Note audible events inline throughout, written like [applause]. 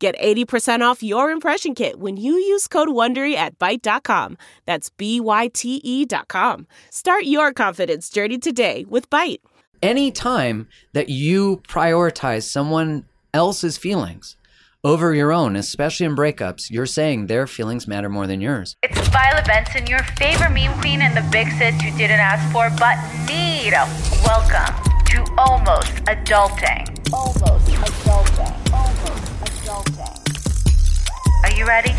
Get 80% off your impression kit when you use code WONDERY at Byte.com. That's B-Y-T-E dot com. Start your confidence journey today with Byte. Any time that you prioritize someone else's feelings over your own, especially in breakups, you're saying their feelings matter more than yours. It's Violet Benson, your favorite meme queen and the big sis you didn't ask for but need. Welcome to Almost Adulting. Almost Adulting. Adulting. Are you ready?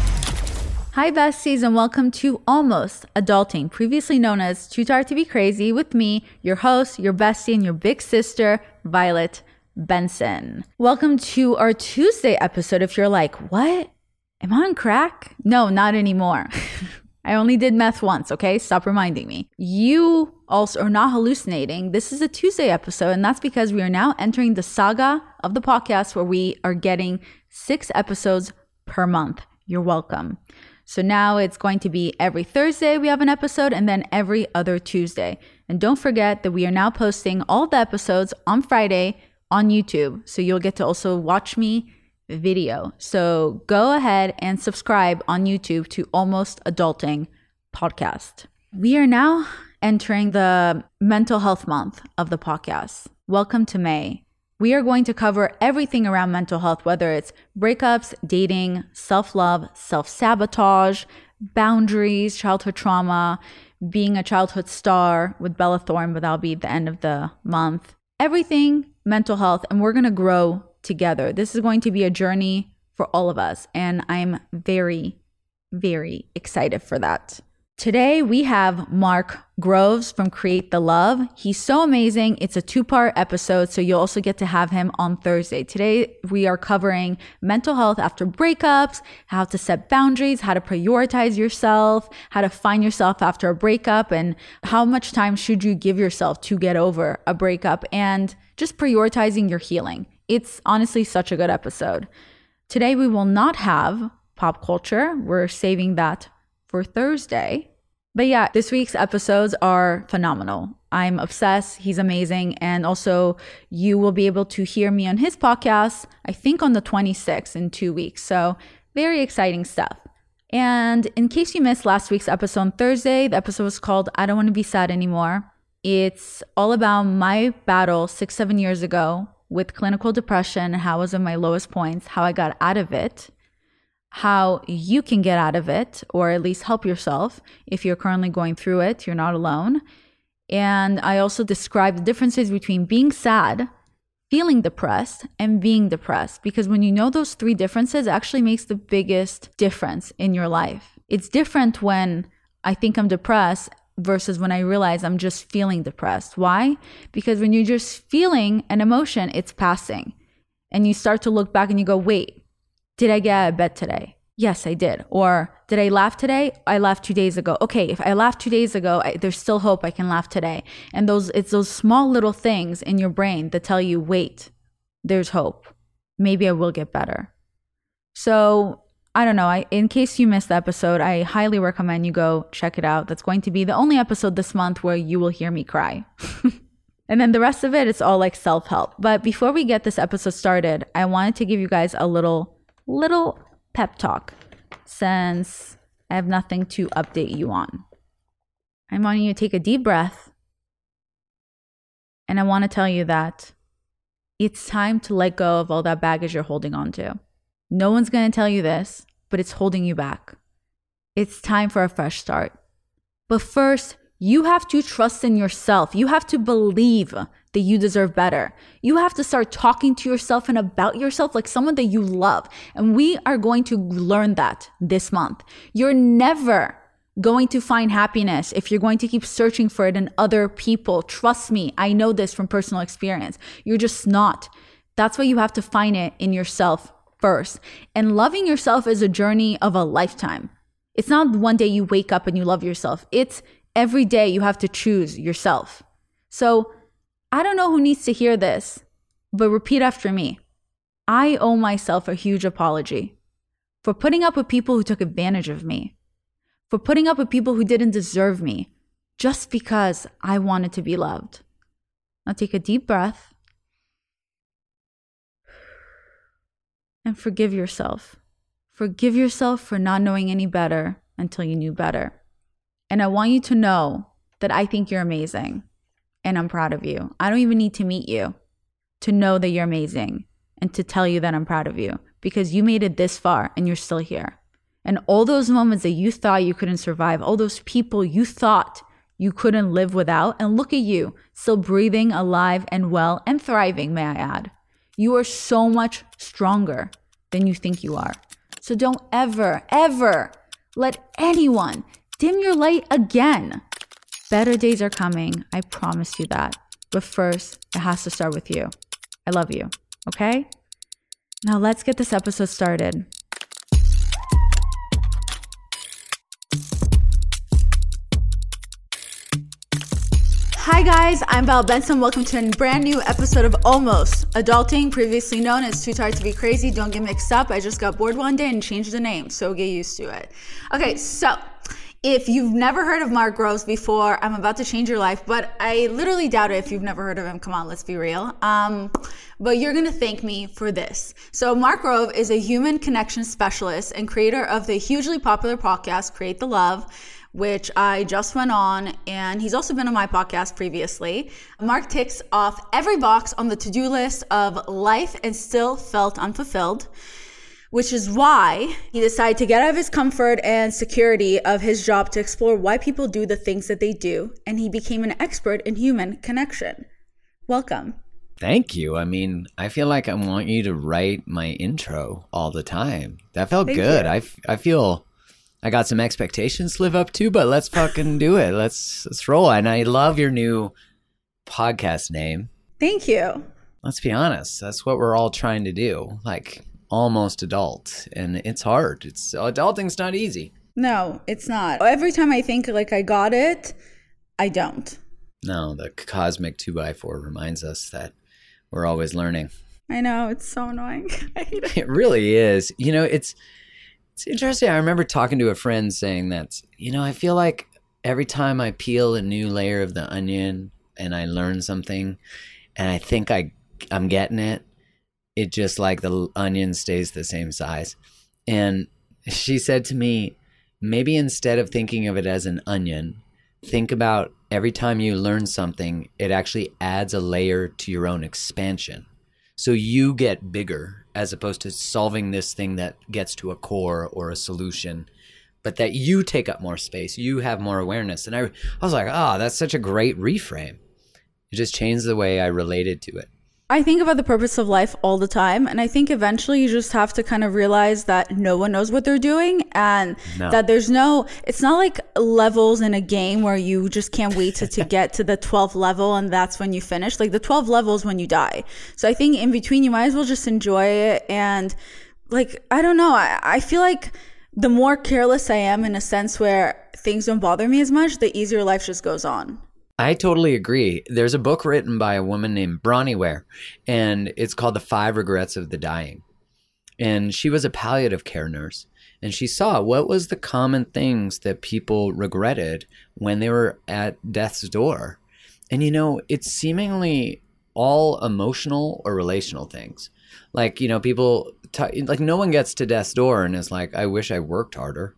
Hi, besties, and welcome to Almost Adulting, previously known as Too Tired to Be Crazy, with me, your host, your bestie, and your big sister, Violet Benson. Welcome to our Tuesday episode. If you're like, what? Am I on crack? No, not anymore. [laughs] I only did meth once, okay? Stop reminding me. You also are not hallucinating. This is a Tuesday episode, and that's because we are now entering the saga of the podcast where we are getting six episodes per month. You're welcome. So now it's going to be every Thursday we have an episode and then every other Tuesday. And don't forget that we are now posting all the episodes on Friday on YouTube. So you'll get to also watch me video. So go ahead and subscribe on YouTube to Almost Adulting Podcast. We are now entering the mental health month of the podcast. Welcome to May. We are going to cover everything around mental health, whether it's breakups, dating, self love, self sabotage, boundaries, childhood trauma, being a childhood star with Bella Thorne, but that'll be the end of the month. Everything mental health, and we're going to grow together. This is going to be a journey for all of us, and I'm very, very excited for that. Today we have Mark Groves from Create the Love. He's so amazing. It's a two part episode, so you'll also get to have him on Thursday. Today we are covering mental health after breakups, how to set boundaries, how to prioritize yourself, how to find yourself after a breakup, and how much time should you give yourself to get over a breakup, and just prioritizing your healing. It's honestly such a good episode. Today we will not have pop culture. We're saving that for Thursday. But yeah, this week's episodes are phenomenal. I'm obsessed. He's amazing. And also, you will be able to hear me on his podcast, I think on the 26th in two weeks. So, very exciting stuff. And in case you missed last week's episode on Thursday, the episode was called I Don't Want to Be Sad Anymore. It's all about my battle six, seven years ago with clinical depression, how I was at my lowest points, how I got out of it how you can get out of it or at least help yourself if you're currently going through it. You're not alone. And I also describe the differences between being sad, feeling depressed, and being depressed. Because when you know those three differences, actually makes the biggest difference in your life. It's different when I think I'm depressed versus when I realize I'm just feeling depressed. Why? Because when you're just feeling an emotion, it's passing. And you start to look back and you go, wait, did I get out of bed today? Yes, I did. Or did I laugh today? I laughed two days ago. Okay, if I laughed two days ago, I, there's still hope I can laugh today. And those, it's those small little things in your brain that tell you, wait, there's hope. Maybe I will get better. So I don't know. I, in case you missed the episode, I highly recommend you go check it out. That's going to be the only episode this month where you will hear me cry. [laughs] and then the rest of it, it's all like self help. But before we get this episode started, I wanted to give you guys a little little pep talk since I have nothing to update you on. I want you to take a deep breath. And I want to tell you that it's time to let go of all that baggage you're holding on to. No one's going to tell you this, but it's holding you back. It's time for a fresh start. But first, you have to trust in yourself. You have to believe that you deserve better. You have to start talking to yourself and about yourself like someone that you love. And we are going to learn that this month. You're never going to find happiness if you're going to keep searching for it in other people. Trust me, I know this from personal experience. You're just not. That's why you have to find it in yourself first. And loving yourself is a journey of a lifetime. It's not one day you wake up and you love yourself. It's every day you have to choose yourself. So I don't know who needs to hear this, but repeat after me. I owe myself a huge apology for putting up with people who took advantage of me, for putting up with people who didn't deserve me just because I wanted to be loved. Now take a deep breath and forgive yourself. Forgive yourself for not knowing any better until you knew better. And I want you to know that I think you're amazing and I'm proud of you. I don't even need to meet you to know that you're amazing and to tell you that I'm proud of you because you made it this far and you're still here. And all those moments that you thought you couldn't survive, all those people you thought you couldn't live without, and look at you, still breathing, alive, and well, and thriving, may I add. You are so much stronger than you think you are. So don't ever, ever let anyone dim your light again. Better days are coming. I promise you that. But first, it has to start with you. I love you. Okay? Now let's get this episode started. Hi guys, I'm Val Benson. Welcome to a brand new episode of Almost Adulting, previously known as Too Tired to Be Crazy. Don't get mixed up. I just got bored one day and changed the name, so get used to it. Okay, so if you've never heard of Mark Groves before, I'm about to change your life, but I literally doubt it if you've never heard of him. Come on, let's be real. Um, but you're gonna thank me for this. So, Mark Groves is a human connection specialist and creator of the hugely popular podcast, Create the Love which I just went on, and he's also been on my podcast previously. Mark ticks off every box on the to do list of life and still felt unfulfilled, which is why he decided to get out of his comfort and security of his job to explore why people do the things that they do, and he became an expert in human connection. Welcome. Thank you. I mean, I feel like I want you to write my intro all the time. That felt Thank good. you. I, f- I feel I got some expectations to live up to, but let's fucking do it. Let's let's roll. And I love your new podcast name. Thank you. Let's be honest. That's what we're all trying to do. Like almost adult, and it's hard. It's adulting's not easy. No, it's not. Every time I think like I got it, I don't. No, the cosmic two by four reminds us that we're always learning. I know, it's so annoying. [laughs] It. It really is. You know, it's it's interesting. I remember talking to a friend saying that, you know, I feel like every time I peel a new layer of the onion and I learn something and I think I I'm getting it, it just like the onion stays the same size. And she said to me, maybe instead of thinking of it as an onion, think about every time you learn something, it actually adds a layer to your own expansion. So you get bigger as opposed to solving this thing that gets to a core or a solution, but that you take up more space, you have more awareness. And I, I was like, oh, that's such a great reframe. It just changed the way I related to it. I think about the purpose of life all the time. And I think eventually you just have to kind of realize that no one knows what they're doing and No. that there's no, it's not like levels in a game where you just can't wait to, to [laughs] get to the 12th level and that's when you finish. Like the 12 levels when you die. So I think in between you might as well just enjoy it. And like, I don't know. I, I feel like the more careless I am in a sense where things don't bother me as much, the easier life just goes on. I totally agree. There's a book written by a woman named Bronnie Ware, and it's called The Five Regrets of the Dying. And she was a palliative care nurse, and she saw what was the common things that people regretted when they were at death's door. And you know, it's seemingly all emotional or relational things. Like, you know, people t- like no one gets to death's door and is like, I wish I worked harder.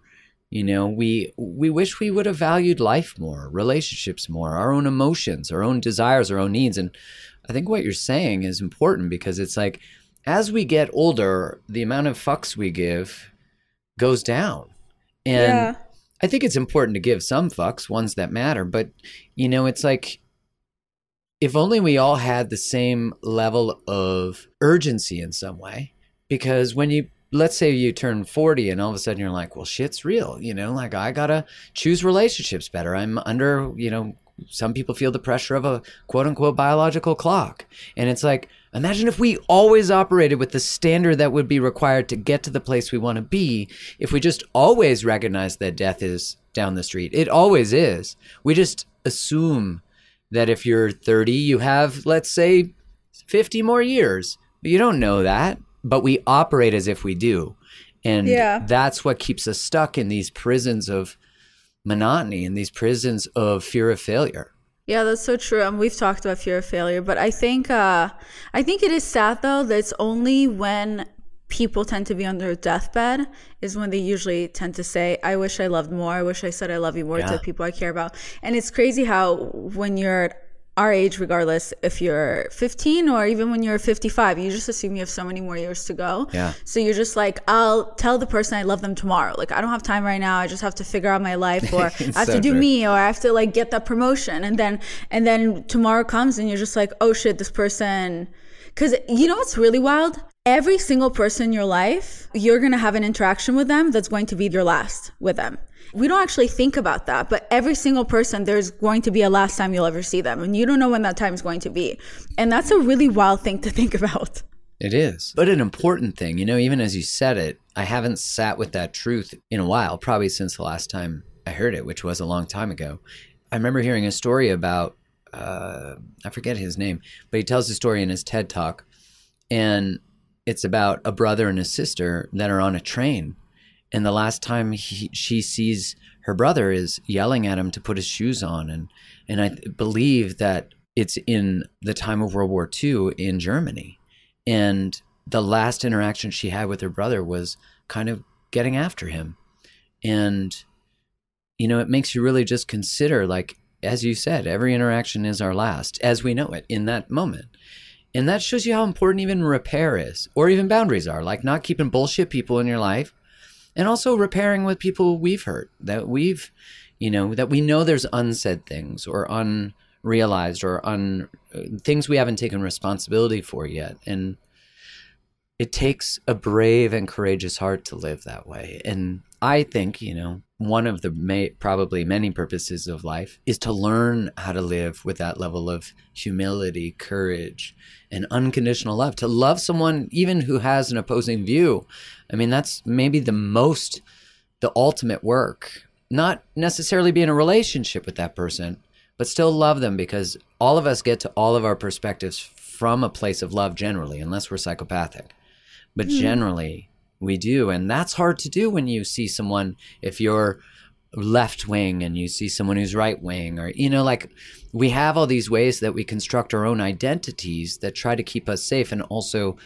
You know, we we wish we would have valued life more, relationships more, our own emotions, our own desires, our own needs. And I think what you're saying is important because it's like as we get older, the amount of fucks we give goes down. And Yeah. I think it's important to give some fucks, ones that matter, but you know, it's like if only we all had the same level of urgency in some way. Because when you, let's say you turn 40 and all of a sudden you're like, well, shit's real, you know, like I gotta choose relationships better. I'm under, you know, some people feel the pressure of a quote unquote biological clock. And it's like, imagine if we always operated with the standard that would be required to get to the place we want to be, if we just always recognize that death is down the street. It always is. We just assume that if you're 30, you have, let's say, 50 more years. But you don't know that, but we operate as if we do. And Yeah. that's what keeps us stuck in these prisons of monotony, in these prisons of fear of failure. Yeah, that's so true. And we've talked about fear of failure, but I think uh, I think it is sad though that it's only when people tend to be on their deathbed is when they usually tend to say, "I wish I loved more. I wish I said I love you more Yeah. to people I care about." And it's crazy how when you're our age, regardless if you're 15 or even when you're 55, you just assume you have so many more years to go. Yeah. So you're just like, I'll tell the person I love them tomorrow. Like I don't have time right now. I just have to figure out my life, or [laughs] I have so to do true. me, or I have to like get that promotion, and then and then tomorrow comes and you're just like, oh shit, this person. Because you know what's really wild? Every single person in your life, you're gonna have an interaction with them that's going to be your last with them. We don't actually think about that, but every single person, there's going to be a last time you'll ever see them, and you don't know when that time is going to be, and that's a really wild thing to think [laughs] about. It is. But an important thing, you know, even as you said it, I haven't sat with that truth in a while, probably since the last time I heard it, which was a long time ago. I remember hearing a story about, uh, I forget his name, but he tells the story in his TED talk. And it's about a brother and a sister that are on a train. And the last time he, she sees her brother is yelling at him to put his shoes on. And, and I believe that it's in the time of World War II in Germany. And the last interaction she had with her brother was kind of getting after him. And, you know, it makes you really just consider, like, as you said, every interaction is our last, as we know it in that moment. And that shows you how important even repair is, or even boundaries are, like not keeping bullshit people in your life, and also repairing with people we've hurt, that we've, you know, that we know there's unsaid things or unrealized or un things we haven't taken responsibility for yet. And it takes a brave and courageous heart to live that way. And I think, you know, one of the may, probably many purposes of life is to learn how to live with that level of humility, courage, and unconditional love. To love someone even who has an opposing view. I mean, that's maybe the most, the ultimate work. Not necessarily be in a relationship with that person, but still love them because all of us get to all of our perspectives from a place of love generally, unless we're psychopathic. But hmm. generally, we do. And that's hard to do when you see someone, if you're left wing and you see someone who's right wing, or, you know, like we have all these ways that we construct our own identities that try to keep us safe and also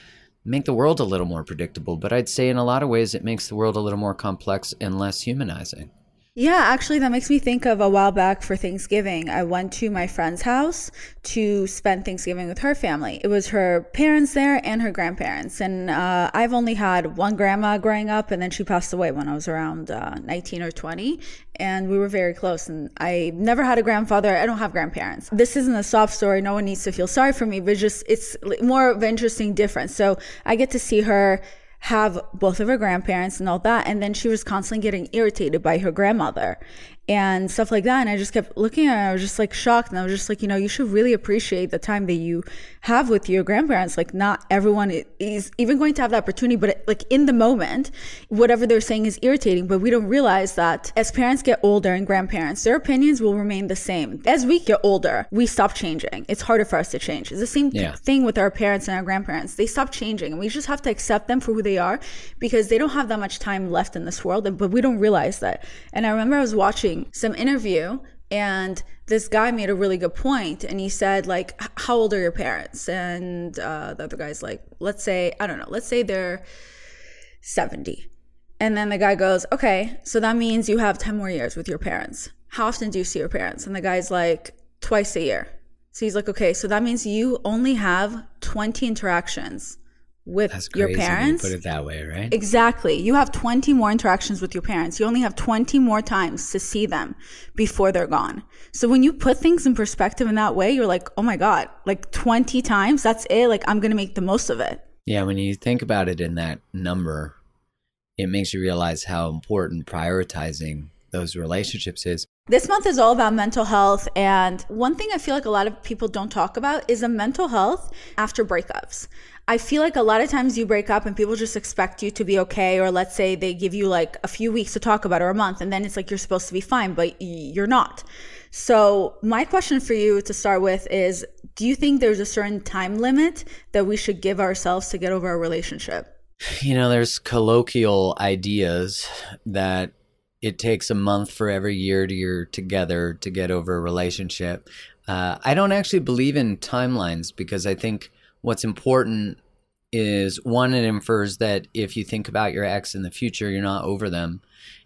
make the world a little more predictable. But I'd say in a lot of ways, it makes the world a little more complex and less humanizing. Yeah, actually, that makes me think of a while back for Thanksgiving. I went to my friend's house to spend Thanksgiving with her family. It was her parents there and her grandparents. And uh, I've only had one grandma growing up, and then she passed away when I was around uh, 19 or 20. And we were very close. And I never had a grandfather. I don't have grandparents. This isn't a soft story. No one needs to feel sorry for me, but just it's more of an interesting difference. So I get to see her have both of her grandparents and all that. And then she was constantly getting irritated by her grandmother and stuff like that. And I just kept looking at her. I was just like shocked. And I was just like, you know, you should really appreciate the time that you have with your grandparents. Like, not everyone is even going to have the opportunity, but like in the moment, whatever they're saying is irritating. But we don't realize that as parents get older and grandparents, their opinions will remain the same. As we get older, we stop changing. It's harder for us to change. It's the same Yeah. thing with our parents and our grandparents. They stop changing, and we just have to accept them for who they are because they don't have that much time left in this world. But we don't realize that. And I remember I was watching some interview, and this guy made a really good point, and he said like, "How old are your parents?" And uh, the other guy's like, "Let's say I don't know. Let's say they're 70." And then the guy goes, okay, so that means you have 10 more years with your parents. How often do you see your parents? And the guy's like, twice a year. So he's like, okay, so that means you only have 20 interactions with That's your when you parents. put it that way, right? Exactly. You have 20 more interactions with your parents. You only have 20 more times to see them before they're gone. So when you put things in perspective in that way, you're like, oh my God, like 20 times, that's it. Like, I'm going to make the most of it. Yeah, when you think about it in that number, it makes you realize how important prioritizing those relationships is. This month is all about mental health. And one thing I feel like a lot of people don't talk about is the mental health after breakups. I feel like a lot of times you break up and people just expect you to be okay, or let's say they give you like a few weeks to talk about or a month, and then it's like you're supposed to be fine, but you're not. So, my question for you to start with is Do you think there's a certain time limit that we should give ourselves to get over a relationship? You know, there's colloquial ideas that it takes a month for every year to you're together to get over a relationship. Uh, I don't actually believe in timelines because I think what's important is one, it infers that if you think about your ex in the future, you're not over them.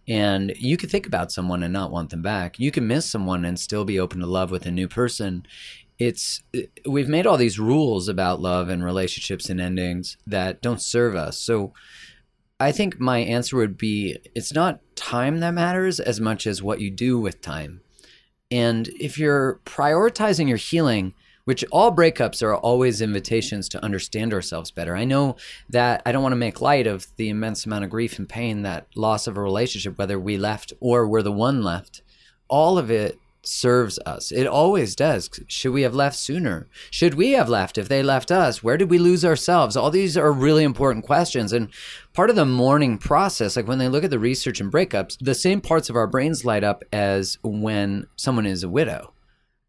And you can think about someone and not want them back. You can miss someone and still be open to love with a new person. It's we've made all these rules about love and relationships and endings that don't serve us. So I think my answer would be it's not time that matters as much as what you do with time. And if you're prioritizing your healing, which all breakups are always invitations to understand ourselves better. I know that I don't want to make light of the immense amount of grief and pain that loss of a relationship, whether we left or we're the one left, all of it serves us. It always does. Should we have left sooner? Should we have left if they left us? Where did we lose ourselves? All these are really important questions. And part of the mourning process, like when they look at the research and breakups, the same parts of our brains light up as when someone is a widow.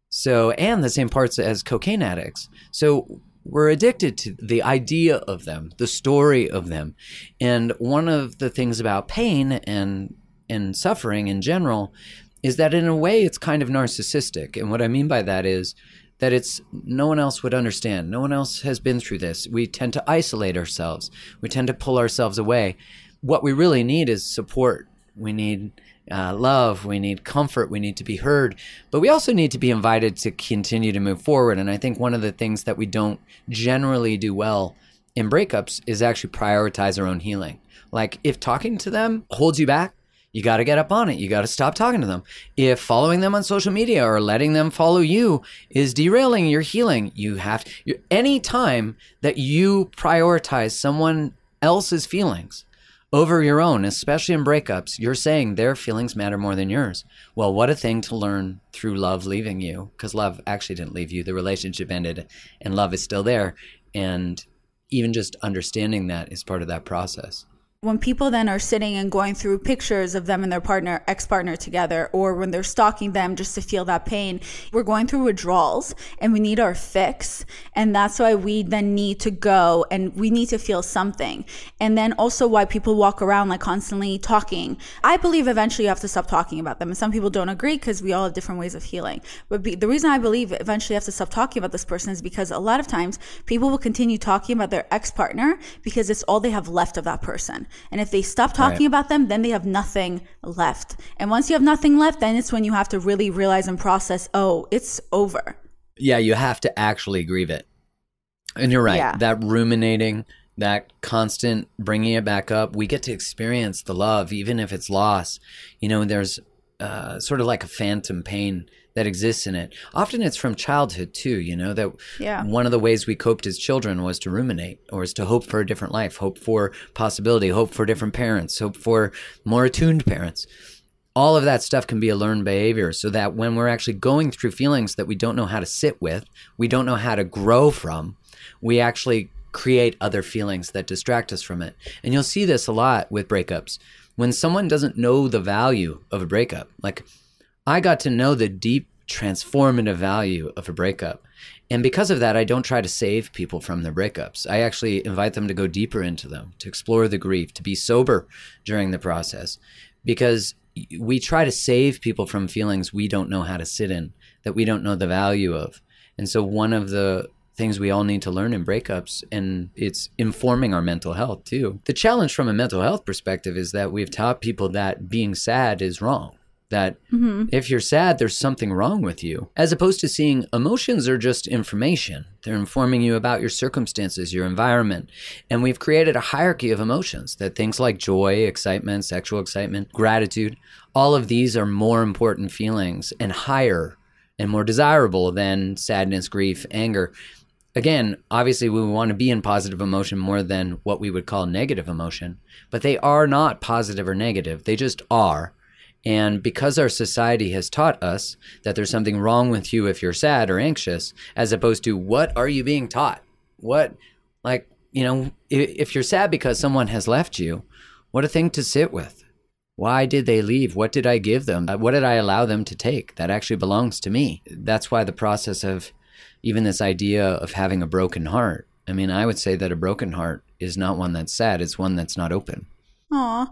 So, and the same parts as cocaine addicts. So, we're addicted to the idea of them, the story of them. And one of the things about pain and and suffering in general is that in a way it's kind of narcissistic. And what I mean by that is that it's no one else would understand. No one else has been through this. We tend to isolate ourselves. We tend to pull ourselves away. What we really need is support. We need uh, love. We need comfort. We need to be heard. But we also need to be invited to continue to move forward. And I think one of the things that we don't generally do well in breakups is actually prioritize our own healing. Like if talking to them holds you back, you got to get up on it. You got to stop talking to them. If following them on social media or letting them follow you is derailing your healing, you have to, any time that you prioritize someone else's feelings over your own, especially in breakups, you're saying their feelings matter more than yours. Well, what a thing to learn through love leaving you, because love actually didn't leave you. The relationship ended and love is still there. And even just understanding that is part of that process when people then are sitting and going through pictures of them and their partner ex-partner together or when they're stalking them just to feel that pain we're going through withdrawals and we need our fix. And that's why we then need to go and we need to feel something. And then also why people walk around like constantly talking. I believe eventually you have to stop talking about them and some people don't agree because we all have different ways of healing. But be, the reason i believe eventually you have to stop talking about this person is because a lot of times people will continue talking about their ex-partner because it's all they have left of that person and if they stop talking right. about them, then they have nothing left. And once you have nothing left, then it's when you have to really realize and process, oh, it's over. Yeah, you have to actually grieve it. And you're right. Yeah. That ruminating, that constant bringing it back up, we get to experience the love, even if it's loss. You know, there's uh, sort of like a phantom pain that exists in it. Often it's from childhood too, you know, that yeah. one of the ways we coped as children was to ruminate or was to hope for a different life, hope for possibility, hope for different parents, hope for more attuned parents. All of that stuff can be a learned behavior so that when we're actually going through feelings that we don't know how to sit with, we don't know how to grow from, we actually create other feelings that distract us from it. And you'll see this a lot with breakups. When someone doesn't know the value of a breakup, like I got to know the deep transformative value of a breakup. And because of that, I don't try to save people from their breakups. I actually invite them to go deeper into them, to explore the grief, to be sober during the process. Because we try to save people from feelings we don't know how to sit in, that we don't know the value of. And so, one of the things we all need to learn in breakups, and it's informing our mental health too. The challenge from a mental health perspective is that we've taught people that being sad is wrong that mm-hmm. if you're sad, there's something wrong with you, as opposed to seeing emotions are just information. They're informing you about your circumstances, your environment. And we've created a hierarchy of emotions that things like joy, excitement, sexual excitement, gratitude, all of these are more important feelings and higher and more desirable than sadness, grief, anger. Again, obviously, we want to be in positive emotion more than what we would call negative emotion, but they are not positive or negative. They just are And because our society has taught us that there's something wrong with you if you're sad or anxious, as opposed to what are you being taught? What, like, you know, if, if you're sad because someone has left you, what a thing to sit with. Why did they leave? What did I give them? Uh, what did I allow them to take? That actually belongs to me. That's why the process of even this idea of having a broken heart. I mean, I would say that a broken heart is not one that's sad, it's one that's not open. Aw.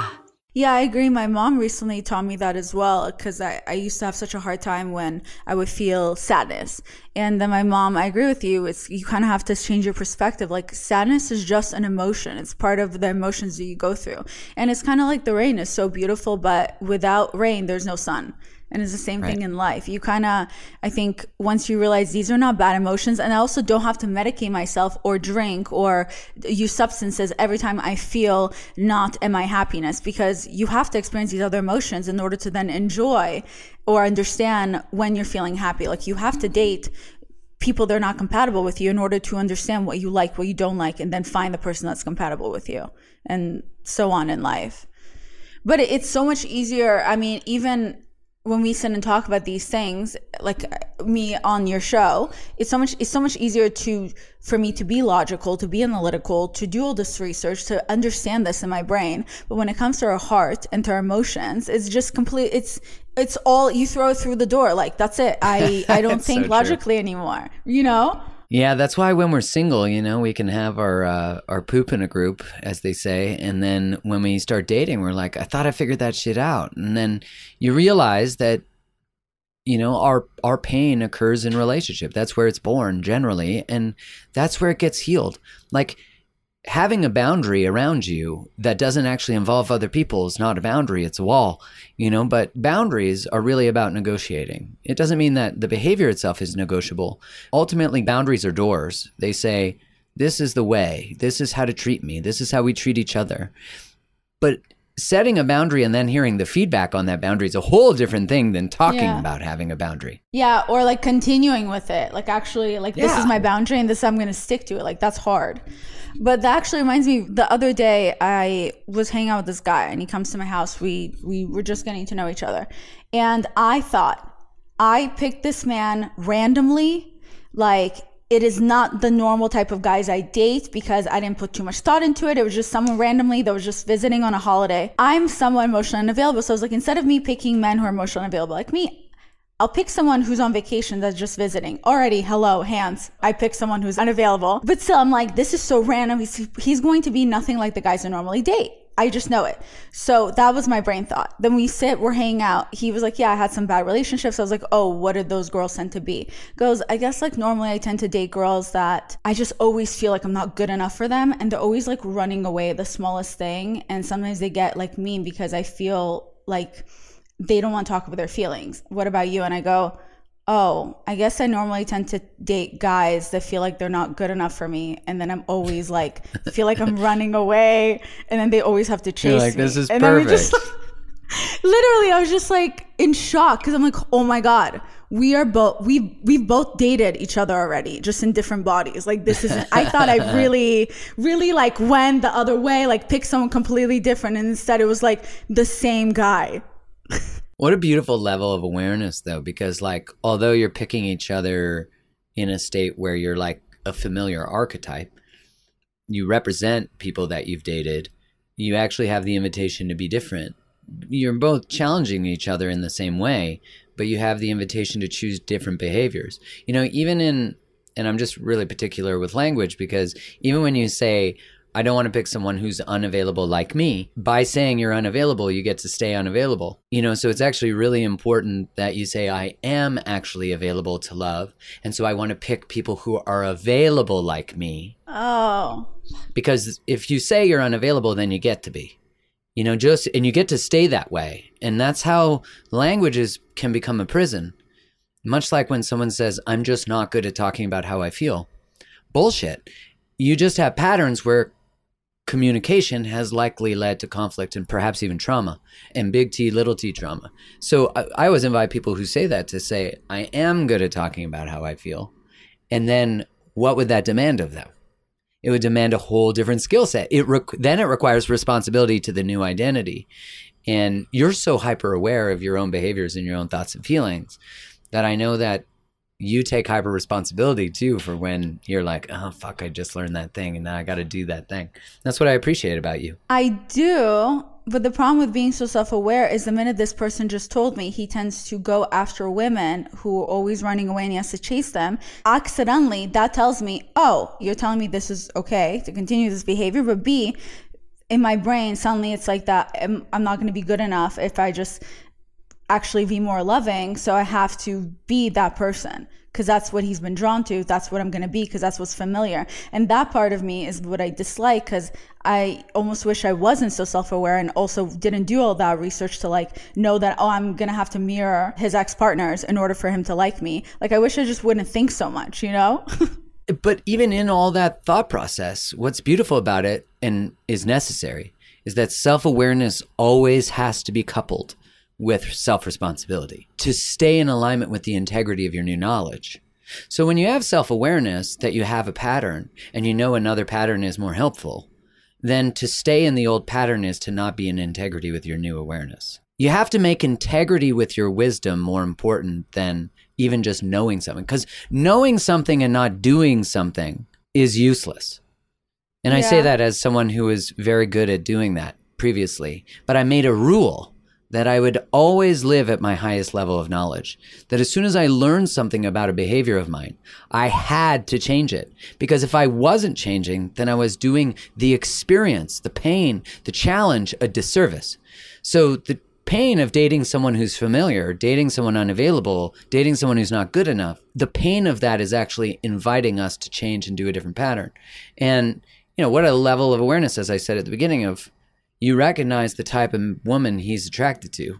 Yeah, I agree. My mom recently taught me that as well because I, I used to have such a hard time when I would feel sadness. And then my mom, I agree with you. It's you kind of have to change your perspective. Like sadness is just an emotion. It's part of the emotions that you go through. And it's kind of like the rain is so beautiful, but without rain, there's no sun. And it's the same Right. thing in life. You kind of, I think, once you realize these are not bad emotions, and I also don't have to medicate myself or drink or use substances every time I feel not in my happiness, because you have to experience these other emotions in order to then enjoy or understand when you're feeling happy. Like you have to date people that are not compatible with you in order to understand what you like, what you don't like, and then find the person that's compatible with you, and so on in life but it's so much easier i mean even when we sit and talk about these things like me on your show it's so much it's so much easier to for me to be logical to be analytical to do all this research to understand this in my brain. But when it comes to our heart and to our emotions it's just complete it's it's all you throw through the door like that's it. I i [laughs] don't so think true. logically anymore you know Yeah, that's why when we're single, you know, we can have our uh, our poop in a group, as they say, and then when we start dating, we're like, I thought I figured that shit out, and then you realize that, you know, our our pain occurs in relationship. That's where it's born generally, and that's where it gets healed. Like having a boundary around you that doesn't actually involve other people is not a boundary it's a wall you know but boundaries are really about negotiating. It doesn't mean that the behavior itself is negotiable. Ultimately boundaries are doors. They say this is the way. This is how to treat me. This is how we treat each other. But setting a boundary and then hearing the feedback on that boundary is a whole different thing than talking Yeah. about having a boundary Yeah, or like continuing with it. Like actually like this is my boundary and this I'm going to stick to it. Like that's hard. But that actually reminds me the other day I was hanging out with this guy and he comes to my house. We we were just getting to know each other. And I thought I picked this man randomly like it is not the normal type of guys I date because I didn't put too much thought into it. It was just someone randomly that was just visiting on a holiday. I'm somewhat emotionally unavailable. So I was like, instead of me picking men who are emotionally unavailable like me, I'll pick someone who's on vacation that's just visiting. Already, hello, hands. I pick someone who's unavailable. But still, I'm like, this is so random. He's, he's going to be nothing like the guys I normally date. I just know it. So that was my brain thought. Then we sit, we're hanging out. He was like, Yeah, I had some bad relationships. I was like, Oh, what did those girls tend to be? Goes, I guess like normally I tend to date girls that I just always feel like I'm not good enough for them. And they're always like running away the smallest thing. And sometimes they get like mean because I feel like they don't want to talk about their feelings. What about you? And I go, Oh, I guess I normally tend to date guys that feel like they're not good enough for me. And then I'm always like, feel like I'm running away. And then they always have to chase You're like, me. "This is and then we just, perfect." [laughs] literally, I was just like in shock because I'm like, oh my God. We are both we we've both dated each other already, just in different bodies. Like this is I thought I [laughs] really, really like went the other way, like picked someone completely different, and instead it was like the same guy. [laughs] What a beautiful level of awareness, though, because, like, although you're picking each other in a state where you're like a familiar archetype, you represent people that you've dated, you actually have the invitation to be different you're both challenging each other in the same way, but you have the invitation to choose different behaviors. You know, even in and I'm just really particular with language because even when you say I don't want to pick someone who's unavailable like me. By saying you're unavailable, you get to stay unavailable. You know, so it's actually really important that you say, I am actually available to love. And so I want to pick people who are available like me. Oh. Because if you say you're unavailable, then you get to be. You know, just, and you get to stay that way. And that's how languages can become a prison. Much like when someone says, I'm just not good at talking about how I feel. Bullshit. You just have patterns where communication has likely led to conflict and perhaps even trauma and big T, little t trauma. So I, I, always invite people who say that to say, I am good at talking about how I feel. And then what would that demand of them? It would demand a whole different skill set. It rec- then it requires responsibility to the new identity. And you're so hyper aware of your own behaviors and your own thoughts and feelings that I know that you take hyper responsibility too for when you're like, oh fuck, I just learned that thing and now I got to do that thing. That's what I appreciate about you. I do, but the problem with being so self-aware is the minute this person just told me he tends to go after women who are always running away and he has to chase them. Accidentally, that tells me, oh, you're telling me this is okay to continue this behavior, but B, in my brain, suddenly it's like that. I'm, I'm not going to be good enough if I just actually be more loving. So I have to be that person because that's what he's been drawn to. That's what I'm going to be because that's what's familiar. And that part of me is what I dislike because I almost wish I wasn't so self aware and also didn't do all that research to like know that, oh, I'm going to have to mirror his ex partners in order for him to like me. Like, I wish I just wouldn't think so much, you know? [laughs] but even in all that thought process, what's beautiful about it and is necessary is that self awareness always has to be coupled with self responsibility to stay in alignment with the integrity of your new knowledge. So when you have self awareness that you have a pattern and you know another pattern is more helpful, then to stay in the old pattern is to not be in integrity with your new awareness. You have to make integrity with your wisdom more important than even just knowing something because knowing something and not doing something is useless. And yeah. I say that as someone who was very good at doing that previously, but I made a rule that I would always live at my highest level of knowledge. That as soon as I learned something about a behavior of mine, I had to change it. Because if I wasn't changing, then I was doing the experience, the pain, the challenge a disservice. So the pain of dating someone who's familiar, dating someone unavailable, dating someone who's not good enough, the pain of that is actually inviting us to change and do a different pattern. And, you know, what a level of awareness, as I said at the beginning, of you recognize the type of woman he's attracted to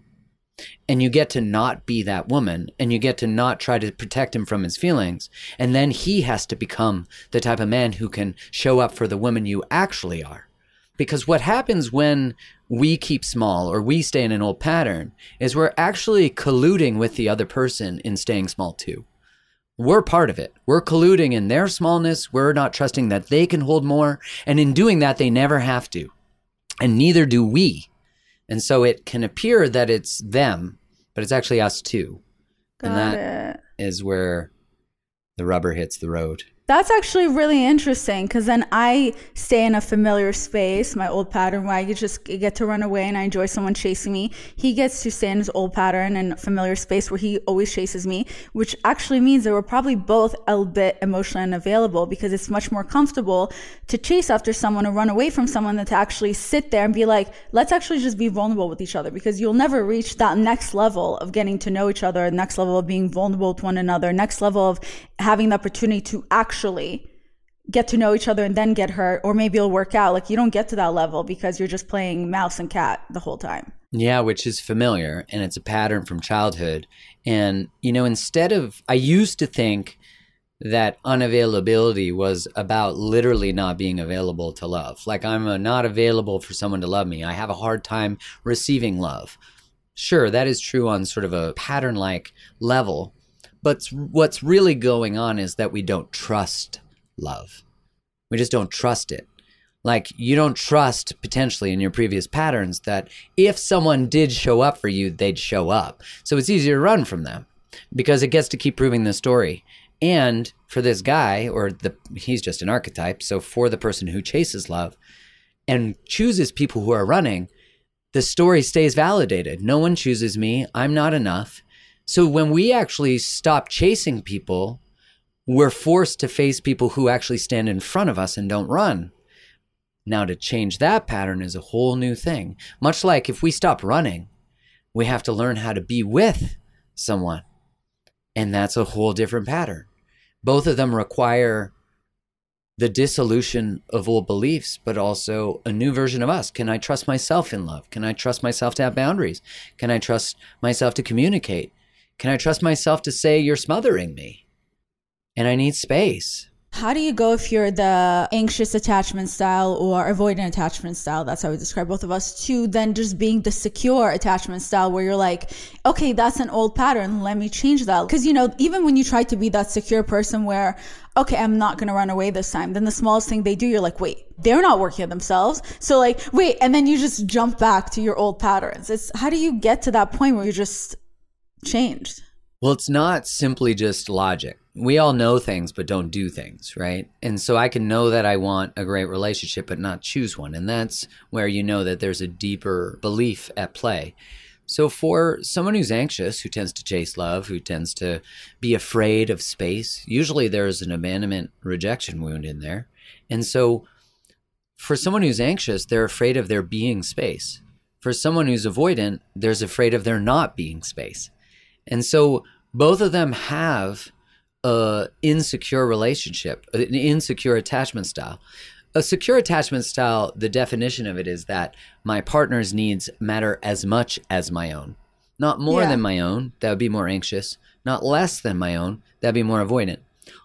and you get to not be that woman and you get to not try to protect him from his feelings and then he has to become the type of man who can show up for the woman you actually are because what happens when we keep small or we stay in an old pattern is we're actually colluding with the other person in staying small too we're part of it. We're colluding in their smallness. We're not trusting that they can hold more. And in doing that, they never have to and neither do we. And so it can appear that it's them, but it's actually us too. Got and that it. is where the rubber hits the road. That's actually really interesting because then I stay in a familiar space, my old pattern where I just get to run away and I enjoy someone chasing me. He gets to stay in his old pattern and familiar space where he always chases me, which actually means that we're probably both a bit emotionally unavailable because it's much more comfortable to chase after someone or run away from someone than to actually sit there and be like, let's actually just be vulnerable with each other because you'll never reach that next level of getting to know each other, next level of being vulnerable to one another, next level of having the opportunity to actually actually get to know each other and then get hurt or maybe it'll work out. Like you don't get to that level because you're just playing mouse and cat the whole time. Yeah which is familiar and it's a pattern from childhood. And you know instead of i used to think that unavailability was about literally not being available to love. Like i'm not available for someone to love me. I have a hard time receiving love. Sure that is true on sort of a pattern like level but what's really going on is that we don't trust love. We just don't trust it. Like you don't trust potentially in your previous patterns that if someone did show up for you, they'd show up. So it's easier to run from them because it gets to keep proving the story. And for this guy, or the he's just an archetype. So for the person who chases love and chooses people who are running, the story stays validated. No one chooses me. I'm not enough. So when we actually stop chasing people, we're forced to face people who actually stand in front of us and don't run. Now, to change that pattern is a whole new thing. Much like if we stop running, we have to learn how to be with someone. And that's a whole different pattern. Both of them require the dissolution of old beliefs, but also a new version of us. Can I trust myself in love? Can I trust myself to have boundaries? Can I trust myself to communicate? Can I trust myself to say, You're smothering me? And I need space. How do you go if you're the anxious attachment style or avoidant attachment style? That's how we describe both of us, to then just being the secure attachment style where you're like, okay, that's an old pattern. Let me change that. Because, you know, even when you try to be that secure person where, okay, I'm not going to run away this time, then the smallest thing they do, you're like, wait, they're not working on themselves. So, like, wait, and then you just jump back to your old patterns. It's how do you get to that point where you're just changed? Well, it's not simply just logic. We all know things, but don't do things, right? And so I can know that I want a great relationship, but not choose one. And that's where you know that there's a deeper belief at play. So, for someone who's anxious, who tends to chase love, who tends to be afraid of space, usually there's an abandonment rejection wound in there. And so, for someone who's anxious, they're afraid of there being space. For someone who's avoidant, there's afraid of there not being space. And so both of them have a insecure relationship, an insecure attachment style. A secure attachment style, the definition of it is that my partner's needs matter as much as my own. Not more Yeah. than my own, that would be more anxious. Not less than my own, that'd be more avoidant.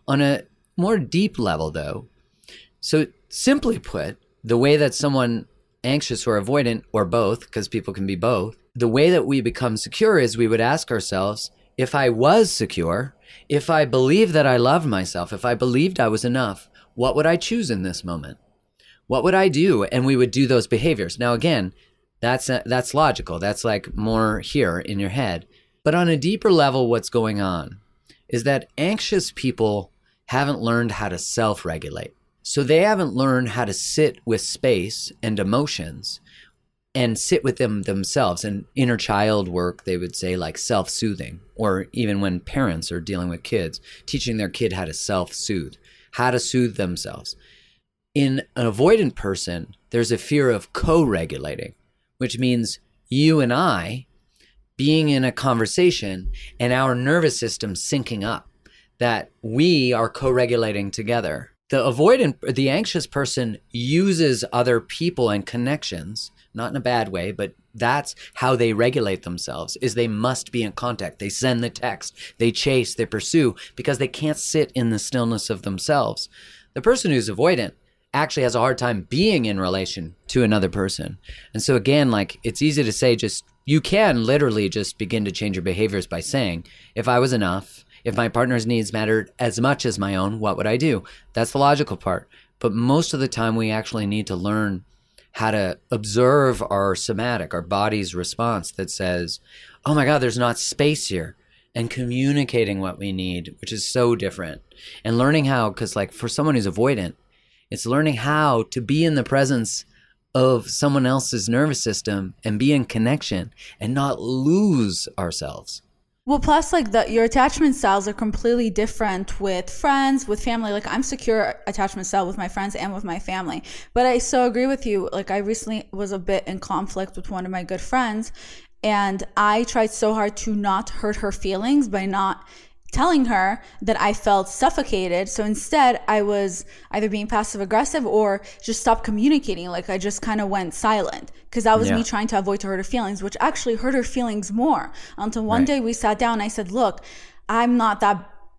On a more deep level, though, so simply put, the way that someone anxious or avoidant or both, because people can be both, the way that we become secure is we would ask ourselves, if I was secure, if I believed that I loved myself, if I believed I was enough, what would I choose in this moment? What would I do? And we would do those behaviors. Now, again, that's that's logical. That's like more here in your head. But on a deeper level, what's going on is that anxious people haven't learned how to self-regulate. So they haven't learned how to sit with space and emotions and sit with them themselves. And inner child work, they would say like self soothing, or even when parents are dealing with kids, teaching their kid how to self soothe, how to soothe themselves. In an avoidant person, there's a fear of co regulating, which means you and I being in a conversation and our nervous system syncing up, that we are co regulating together. The avoidant, the anxious person uses other people and connections not in a bad way, but that's how they regulate themselves is they must be in contact. They send the text, they chase, they pursue because they can't sit in the stillness of themselves. The person who's avoidant actually has a hard time being in relation to another person. And so again, like it's easy to say just you can literally just begin to change your behaviors by saying, if I was enough, if my partner's needs mattered as much as my own, what would I do? That's the logical part. But most of the time we actually need to learn how to observe our somatic, our body's response that says, oh my God, there's not space here. And communicating what we need, which is so different. And learning how, because like for someone who's avoidant, it's learning how to be in the presence of someone else's nervous system and be in connection and not lose ourselves. Well, plus, like the your attachment styles are completely different with friends, with family. Like I'm secure attachment style with my friends and with my family. But I so agree with you. Like I recently was a bit in conflict with one of my good friends, and I tried so hard to not hurt her feelings by not telling her that I felt suffocated. So instead, I was either being passive aggressive or just stopped communicating. Like I just kind of went silent because that was Yeah. me trying to avoid to hurt her feelings, which actually hurt her feelings more. Until one Right. day we sat down and I said, Look, I'm not that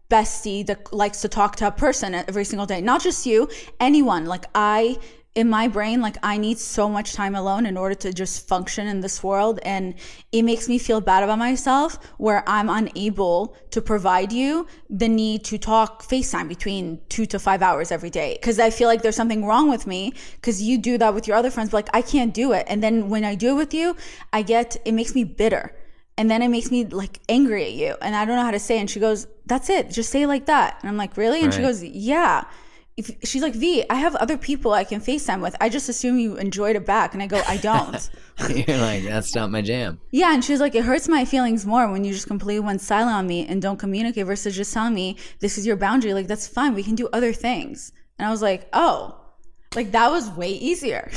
bestie that likes to talk to a person every single day. Not just you, anyone. Like I in my brain like i need so much time alone in order to just function in this world and it makes me feel bad about myself where i'm unable to provide you the need to talk facetime between two to five hours every day. Because i feel like there's something wrong with me because you do that with your other friends but like i can't do it. And then when i do it with you i get it makes me bitter. And then it makes me like angry at you. And i don't know how to say it. and she goes that's it. Just say it like that. And i'm like really? And she goes yeah if, she's like, V, I have other people I can FaceTime with. I just assume you enjoyed it back. And I go, I don't. [laughs] You're like, that's not my jam. yeah. And she was like, it hurts my feelings more when you just completely went silent on me and don't communicate versus just telling me this is your boundary. Like, that's fine. We can do other things. And I was like, oh, like that was way easier.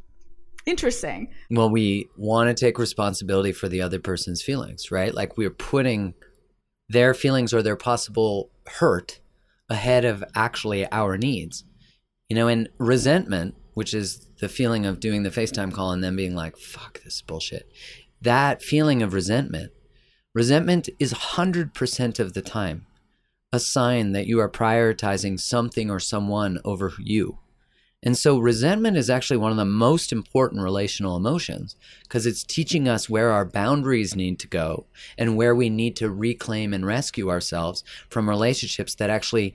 [laughs] Interesting. Well, we want to take responsibility for the other person's feelings, right? Like we're putting their feelings or their possible hurt ahead of actually our needs. You know, and resentment, which is the feeling of doing the FaceTime call and then being like, fuck, this bullshit. That feeling of resentment, resentment is 100% of the time a sign that you are prioritizing something or someone over you. And so resentment is actually one of the most important relational emotions because it's teaching us where our boundaries need to go and where we need to reclaim and rescue ourselves from relationships that actually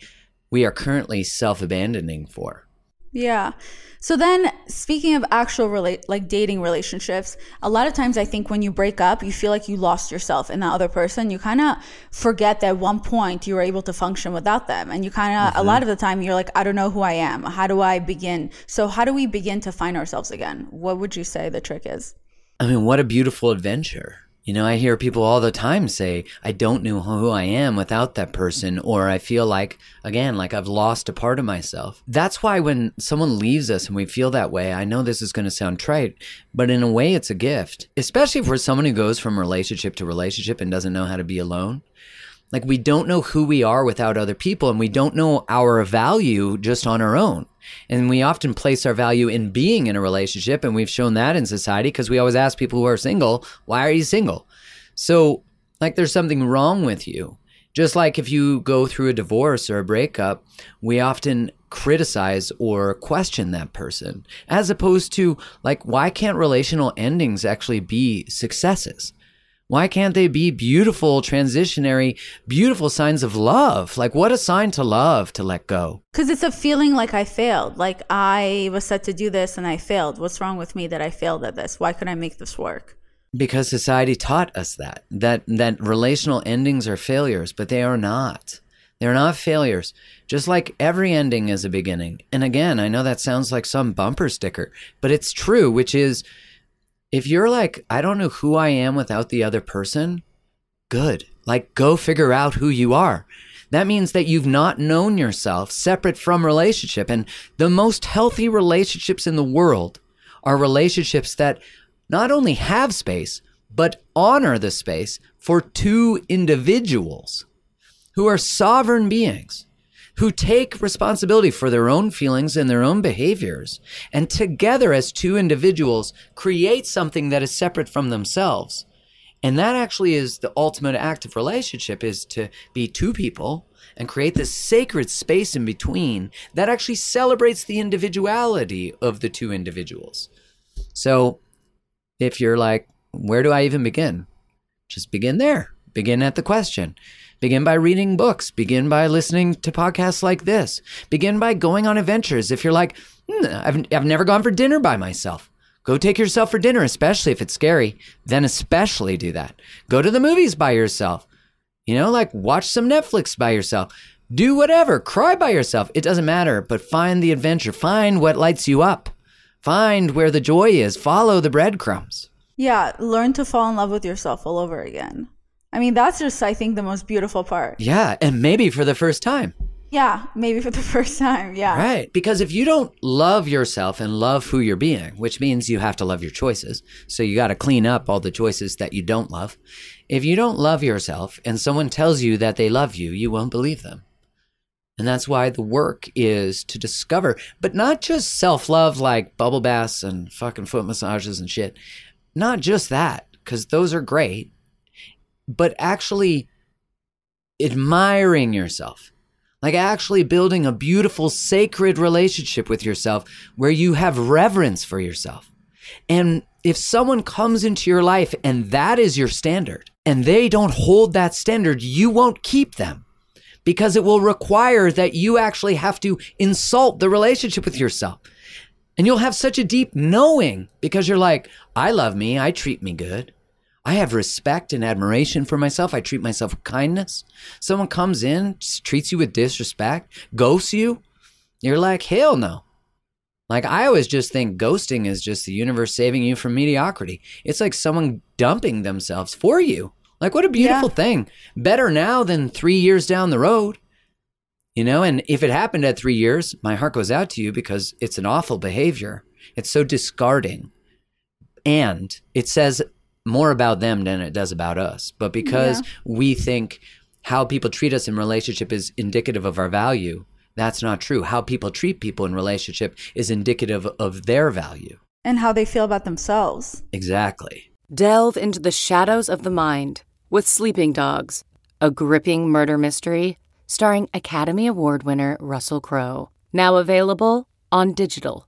we are currently self abandoning for. Yeah. So then speaking of actual rela- like dating relationships, a lot of times I think when you break up, you feel like you lost yourself in that other person. You kind of forget that at one point you were able to function without them. And you kind of Mm-hmm. a lot of the time you're like I don't know who I am. How do I begin? So how do we begin to find ourselves again? What would you say the trick is? I mean, what a beautiful adventure. You know, I hear people all the time say, I don't know who I am without that person, or I feel like, again, like I've lost a part of myself. That's why when someone leaves us and we feel that way, I know this is going to sound trite, but in a way, it's a gift, especially for someone who goes from relationship to relationship and doesn't know how to be alone. Like, we don't know who we are without other people, and we don't know our value just on our own. And we often place our value in being in a relationship, and we've shown that in society because we always ask people who are single, why are you single? So, like, there's something wrong with you. Just like if you go through a divorce or a breakup, we often criticize or question that person, as opposed to, like, why can't relational endings actually be successes? Why can't they be beautiful, transitionary, beautiful signs of love? Like, what a sign to love to let go. Because it's a feeling like I failed. Like I was set to do this and I failed. What's wrong with me that I failed at this? Why couldn't I make this work? Because society taught us that that that relational endings are failures, but they are not. They're not failures. Just like every ending is a beginning. And again, I know that sounds like some bumper sticker, but it's true, which is if you're like, I don't know who I am without the other person, good. Like, go figure out who you are. That means that you've not known yourself separate from relationship. And the most healthy relationships in the world are relationships that not only have space, but honor the space for two individuals who are sovereign beings, who take responsibility for their own feelings and their own behaviors, and together as two individuals create something that is separate from themselves. And that actually is the ultimate act of relationship is to be two people and create this sacred space in between that actually celebrates the individuality of the two individuals. So if you're like, where do I even begin? Just begin there. Begin at the question. Begin by reading books. Begin by listening to podcasts like this. Begin by going on adventures. If you're like, hmm, I've, I've never gone for dinner by myself, go take yourself for dinner, especially if it's scary. Then, especially do that. Go to the movies by yourself. You know, like watch some Netflix by yourself. Do whatever. Cry by yourself. It doesn't matter, but find the adventure. Find what lights you up. Find where the joy is. Follow the breadcrumbs. Yeah, learn to fall in love with yourself all over again. I mean, that's just, I think, the most beautiful part. Yeah, and maybe for the first time. Yeah, maybe for the [laughs] first time. Yeah. Right. Because if you don't love yourself and love who you're being, which means you have to love your choices. So you got to clean up all the choices that you don't love. If you don't love yourself and someone tells you that they love you, you won't believe them. And that's why the work is to discover, but not just self love like bubble baths and fucking foot massages and shit. Not just that, because those are great, but actually admiring yourself. Like actually building a beautiful, sacred relationship with yourself where you have reverence for yourself. And if someone comes into your life and that is your standard, and they don't hold that standard, you won't keep them because it will require that you actually have to insult the relationship with yourself. And you'll have such a deep knowing because you're like, I love me, I treat me good. I have respect and admiration for myself. I treat myself with kindness. Someone comes in, treats you with disrespect, ghosts you. You're like, hell no. Like, I always just think ghosting is just the universe saving you from mediocrity. It's like someone dumping themselves for you. Like, what a beautiful Yeah. thing. Better now than three years down the road. You know, and if it happened at three years, my heart goes out to you because it's an awful behavior. It's so discarding. And it says more about them than it does about us. But because Yeah. we think how people treat us in relationship is indicative of our value, that's not true. How people treat people in relationship is indicative of their value. And how they feel about themselves. Exactly. Delve into the shadows of the mind with Sleeping Dogs, a gripping murder mystery starring Academy Award winner Russell Crowe. Now available on digital.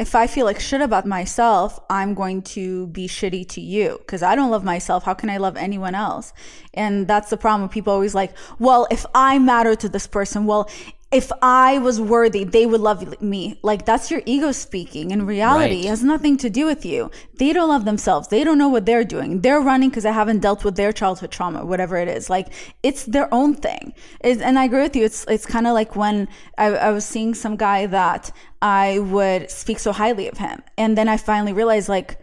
If I feel like shit about myself, I'm going to be shitty to you because I don't love myself. How can I love anyone else? And that's the problem. People always like, well, if I matter to this person, well, if I was worthy, they would love me. Like that's your ego speaking. In reality, Right. it has nothing to do with you. They don't love themselves. They don't know what they're doing. They're running because they haven't dealt with their childhood trauma, whatever it is. Like it's their own thing. It's, and I agree with you. It's it's kind of like when I, I was seeing some guy that I would speak so highly of him, and then I finally realized like,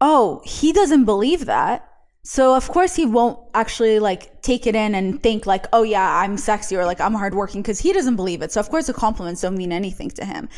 oh, he doesn't believe that. So of course he won't actually like take it in and think like, oh yeah, I'm sexy or like I'm hardworking because he doesn't believe it. So of course the compliments don't mean anything to him.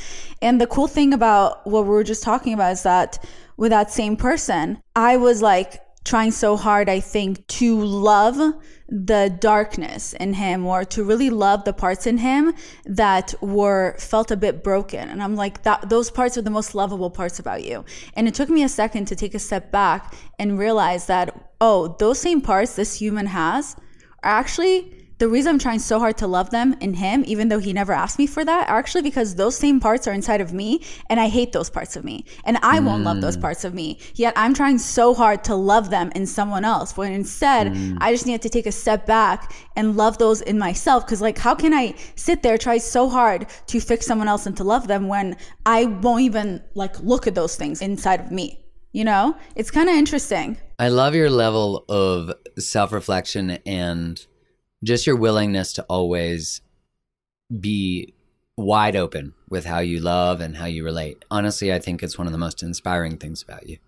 And the cool thing about what we were just talking about is that with that same person, I was like trying so hard, I think, to love the darkness in him or to really love the parts in him that were felt a bit broken. And I'm like, that those parts are the most lovable parts about you. And it took me a second to take a step back and realize that, oh, those same parts this human has are actually the reason I'm trying so hard to love them in him, even though he never asked me for that, are actually because those same parts are inside of me and I hate those parts of me. And I won't love those mm. parts of me. Yet I'm trying so hard to love them in someone else. When instead, mm. I just needed to take a step back and love those in myself. Cause like, how can I sit there, try so hard to fix someone else and to love them when I won't even like look at those things inside of me? You know, it's kind of interesting. I love your level of self reflection and just your willingness to always be wide open with how you love and how you relate. Honestly, I think it's one of the most inspiring things about you.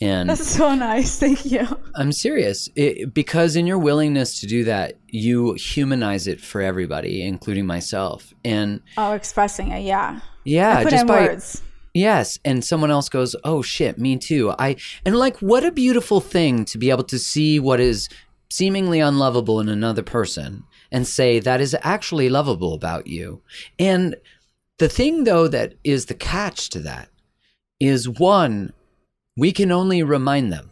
And That's so nice. [laughs] Thank you. I'm serious it, because in your willingness to do that, you humanize it for everybody, including myself. And Oh, expressing it. Yeah. yeah, just by words. Yes, and someone else goes, "Oh shit, me too." I and like what a beautiful thing to be able to see what is seemingly unlovable in another person and say that is actually lovable about you. And the thing though that is the catch to that is one, we can only remind them.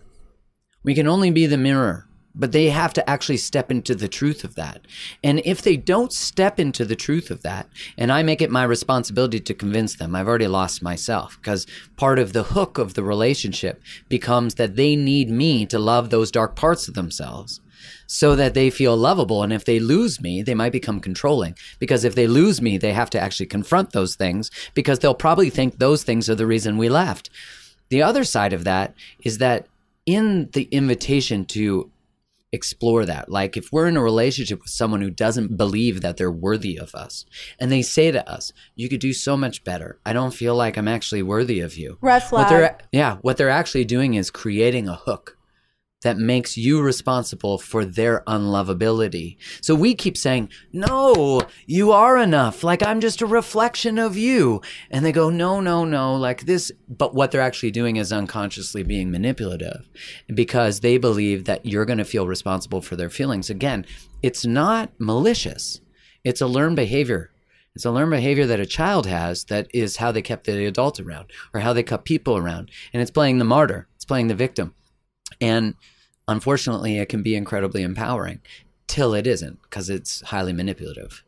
We can only be the mirror, but they have to actually step into the truth of that. And if they don't step into the truth of that, and I make it my responsibility to convince them, I've already lost myself because part of the hook of the relationship becomes that they need me to love those dark parts of themselves so that they feel lovable. And if they lose me, they might become controlling because if they lose me, they have to actually confront those things because they'll probably think those things are the reason we left. The other side of that is that in the invitation to explore that, like if we're in a relationship with someone who doesn't believe that they're worthy of us, and they say to us, "You could do so much better. I don't feel like I'm actually worthy of you." Red What flag. they're yeah, what they're actually doing is creating a hook that makes you responsible for their unlovability. So we keep saying, no, you are enough. Like I'm just a reflection of you. And they go, no, no, no, like this. But what they're actually doing is unconsciously being manipulative because they believe that you're going to feel responsible for their feelings. Again, it's not malicious. It's a learned behavior. It's a learned behavior that a child has that is how they kept the adult around or how they kept people around. And it's playing the martyr. It's playing the victim. And unfortunately, it can be incredibly empowering till it isn't because it's highly manipulative.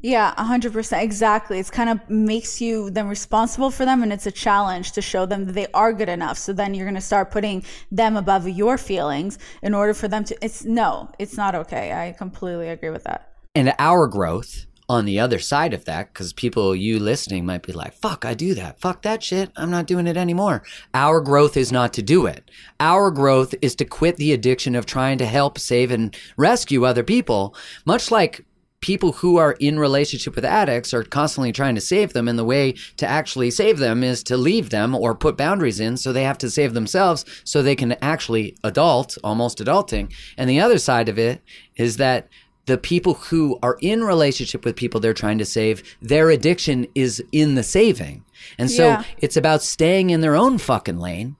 Yeah, 100%. Exactly. It's kind of makes you then responsible for them and it's a challenge to show them that they are good enough. So then you're going to start putting them above your feelings in order for them to it's no, it's not okay. I completely agree with that. And our growth on the other side of that, because people, you listening, might be like, fuck, I do that. Fuck that shit. I'm not doing it anymore. Our growth is not to do it. Our growth is to quit the addiction of trying to help, save, and rescue other people, much like people who are in relationship with addicts are constantly trying to save them and the way to actually save them is to leave them or put boundaries in so they have to save themselves so they can actually adult almost adulting and the other side of it is that the people who are in relationship with people they're trying to save, their addiction is in the saving. And so Yeah. it's about staying in their own fucking lane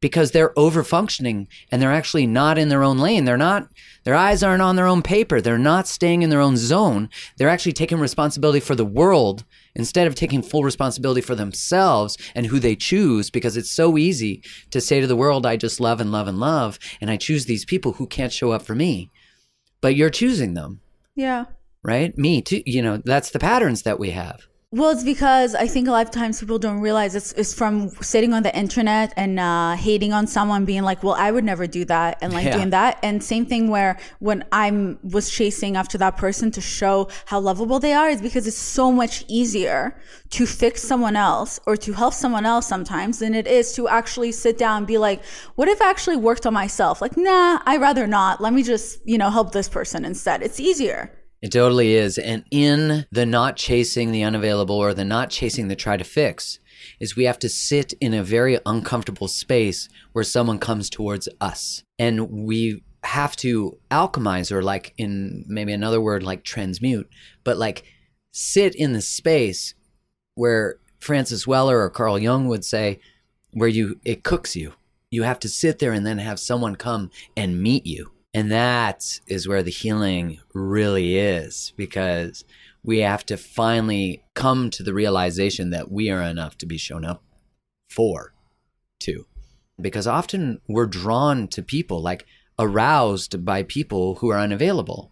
because they're over functioning and they're actually not in their own lane. They're not, their eyes aren't on their own paper. They're not staying in their own zone. They're actually taking responsibility for the world instead of taking full responsibility for themselves and who they choose because it's so easy to say to the world, I just love and love and love. And I choose these people who can't show up for me. But you're choosing them, Yeah. right? Me too. You know, that's the patterns that we have. Well, it's because I think a lot of times people don't realize it's, it's from sitting on the internet and uh, hating on someone, being like, "Well, I would never do that," and like Yeah. doing that. And same thing where when I'm was chasing after that person to show how lovable they are, is because it's so much easier to fix someone else or to help someone else sometimes than it is to actually sit down and be like, "What if I actually worked on myself?" Like, nah, I'd rather not. Let me just you know help this person instead. It's easier. It totally is. And in the not chasing the unavailable or the not chasing the try to fix, is we have to sit in a very uncomfortable space where someone comes towards us. And we have to alchemize, or like in maybe another word, like transmute, but like sit in the space where Francis Weller or Carl Jung would say, where you it cooks you. You have to sit there and then have someone come and meet you. And that is where the healing really is because we have to finally come to the realization that we are enough to be shown up for, too. Because often we're drawn to people, like aroused by people who are unavailable.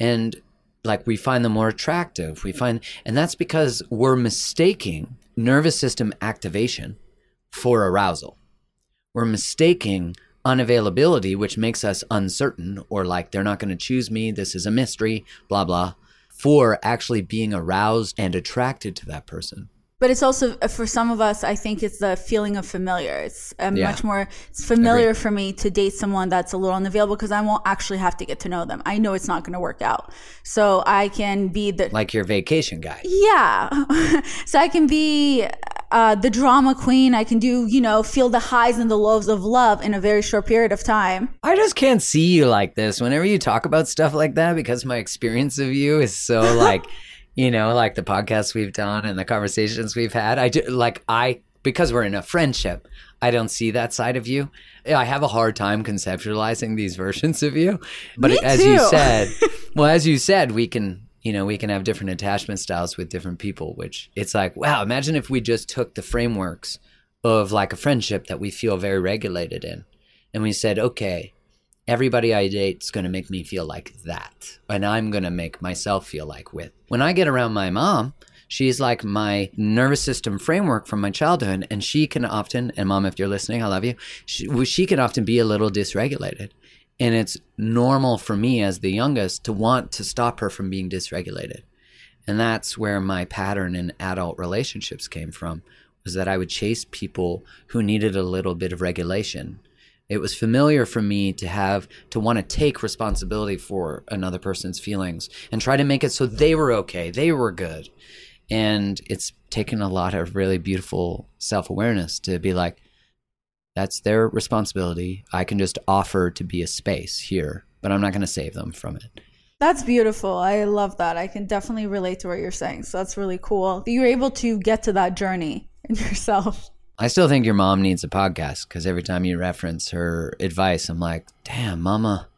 And like we find them more attractive. We find, and that's because we're mistaking nervous system activation for arousal. We're mistaking unavailability, which makes us uncertain or like they're not going to choose me, this is a mystery, blah, blah, for actually being aroused and attracted to that person. But it's also uh, for some of us, I think it's the feeling of familiar. It's um, Yeah. much more it's familiar for me to date someone that's a little unavailable because I won't actually have to get to know them. I know it's not going to work out, so I can be the Like your vacation guy. yeah. [laughs] so I can be uh, the drama queen. I can do you know feel the highs and the lows of love in a very short period of time. I just can't see you like this whenever you talk about stuff like that because my experience of you is so [laughs] like, you know, like the podcasts we've done and the conversations we've had. I do like I because we're in a friendship, I don't see that side of you. I have a hard time conceptualizing these versions of you. But Me as you said, [laughs] well, as you said, we can you know, we can have different attachment styles with different people, which it's like, wow, imagine if we just took the frameworks of like a friendship that we feel very regulated in and we said, okay, everybody I date is going to make me feel like that. And I'm going to make myself feel like with. When I get around my mom, she's like my nervous system framework from my childhood. And she can often, and mom, if you're listening, I love you, she, she can often be a little dysregulated. And it's normal for me as the youngest to want to stop her from being dysregulated. And that's where my pattern in adult relationships came from was that I would chase people who needed a little bit of regulation. It was familiar for me to have to want to take responsibility for another person's feelings and try to make it so they were okay, they were good. And it's taken a lot of really beautiful self awareness to be like, That's their responsibility. I can just offer to be a space here, but I'm not going to save them from it. That's beautiful. I love that. I can definitely relate to what you're saying. So that's really cool. You're able to get to that journey [laughs] in yourself. I still think your mom needs a podcast because every time you reference her advice, I'm like, damn, mama.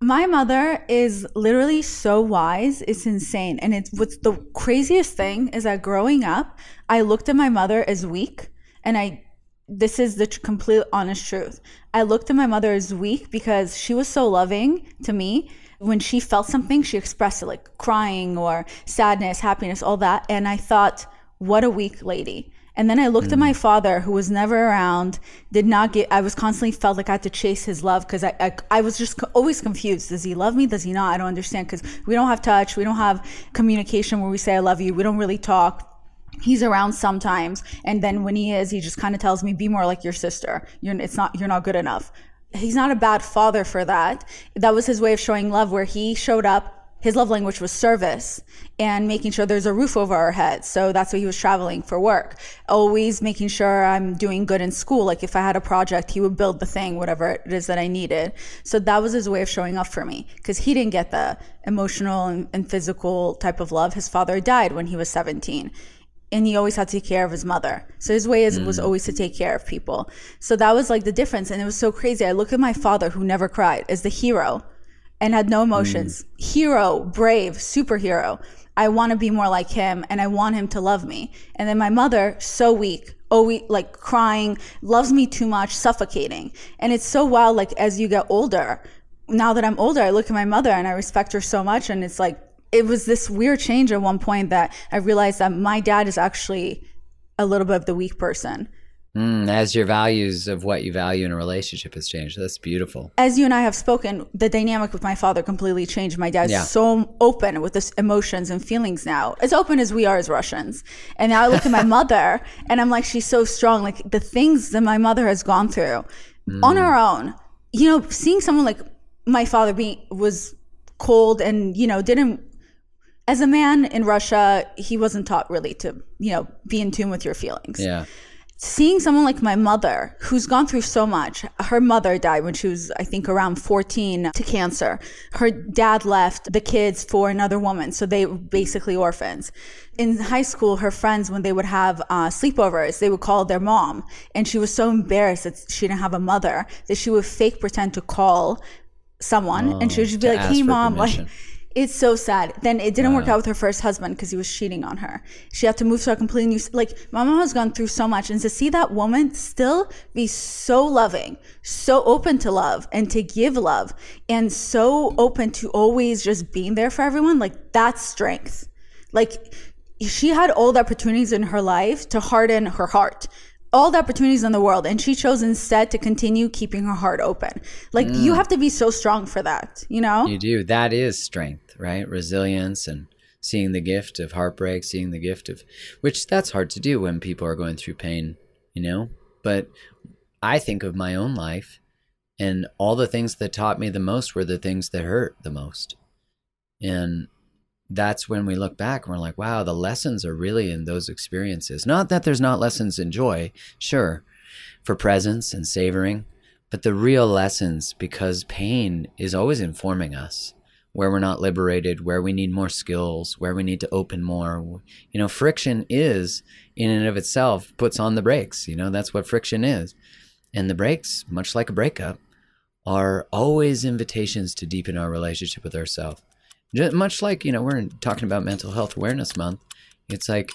My mother is literally so wise. It's insane. And it's what's the craziest thing is that growing up, I looked at my mother as weak. And I, this is the tr- complete honest truth. I looked at my mother as weak because she was so loving to me. When she felt something, she expressed it like crying or sadness, happiness, all that. And I thought, what a weak lady. And then I looked at my mm. father, who was never around, did not get, I was constantly felt like I had to chase his love because I, I, I was just always confused. Does he love me? Does he not? I don't understand because we don't have touch. We don't have communication where we say, I love you. We don't really talk. He's around sometimes. And then when he is, he just kind of tells me, be more like your sister. You're, it's not, you're not good enough. He's not a bad father for that. That was his way of showing love where he showed up his love language was service and making sure there's a roof over our heads. So that's why he was traveling for work. Always making sure I'm doing good in school. Like if I had a project, he would build the thing, whatever it is that I needed. So that was his way of showing up for me because he didn't get the emotional and, and physical type of love. His father died when he was 17 and he always had to take care of his mother. So his way is, was mm. always to take care of people. So that was like the difference. And it was so crazy. I look at my father who never cried as the hero and had no emotions. Mm. Hero, brave, superhero. I want to be more like him and I want him to love me. And then my mother, so weak, always like crying, loves me too much, suffocating. And it's so wild, like as you get older, now that I'm older, I look at my mother and I respect her so much. And it's like, it was this weird change at one point that I realized that my dad is actually a little bit of the weak person. Mm, as your values of what you value in a relationship has changed. That's beautiful. As you and I have spoken, the dynamic with my father completely changed. My dad's Yeah. so open with his emotions and feelings now, as open as we are as Russians. And now I look at my [laughs] mother and I'm like, she's so strong. Like the things that my mother has gone through on her own, you know, seeing someone like my father be was cold and, you know, didn't as a man in Russia, he wasn't taught really to, you know, be in tune with your feelings Yeah. seeing someone like my mother who's gone through so much her mother died when she was i think around 14 to cancer her dad left the kids for another woman so they were basically orphans in high school her friends when they would have uh, sleepovers they would call their mom and she was so embarrassed that she didn't have a mother that she would fake pretend to call someone and she would just be like hey mom [laughs] like permission. It's so sad. Then it didn't work out with her first husband because he was cheating on her. She had to move to a completely new. Like my mom has gone through so much, and to see that woman still be so loving, so open to love and to give love, and so open to always just being there for everyone, like that's strength. Like she had all the opportunities in her life to harden her heart. All the opportunities in the world, and she chose instead to continue keeping her heart open. Like you mm. have to be so strong for that, you know? You do. That is strength, right? Resilience and seeing the gift of heartbreak, seeing the gift of which that's hard to do when people are going through pain, you know? But I think of my own life and all the things that taught me the most were the things that hurt the most. And that's when we look back and we're like, wow, the lessons are really in those experiences. Not that there's not lessons in joy, sure, for presence and savoring, but the real lessons because pain is always informing us where we're not liberated, where we need more skills, where we need to open more. You know, friction is in and of itself puts on the brakes. You know, that's what friction is. And the brakes, much like a breakup, are always invitations to deepen our relationship with ourselves. Just much like, you know, we're talking about Mental Health Awareness Month. It's like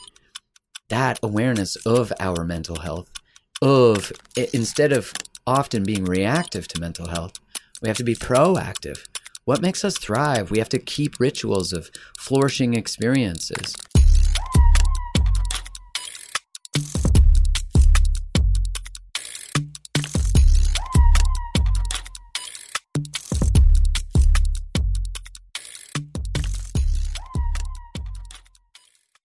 that awareness of our mental health, of instead of often being reactive to mental health, we have to be proactive. What makes us thrive? We have to keep rituals of flourishing experiences.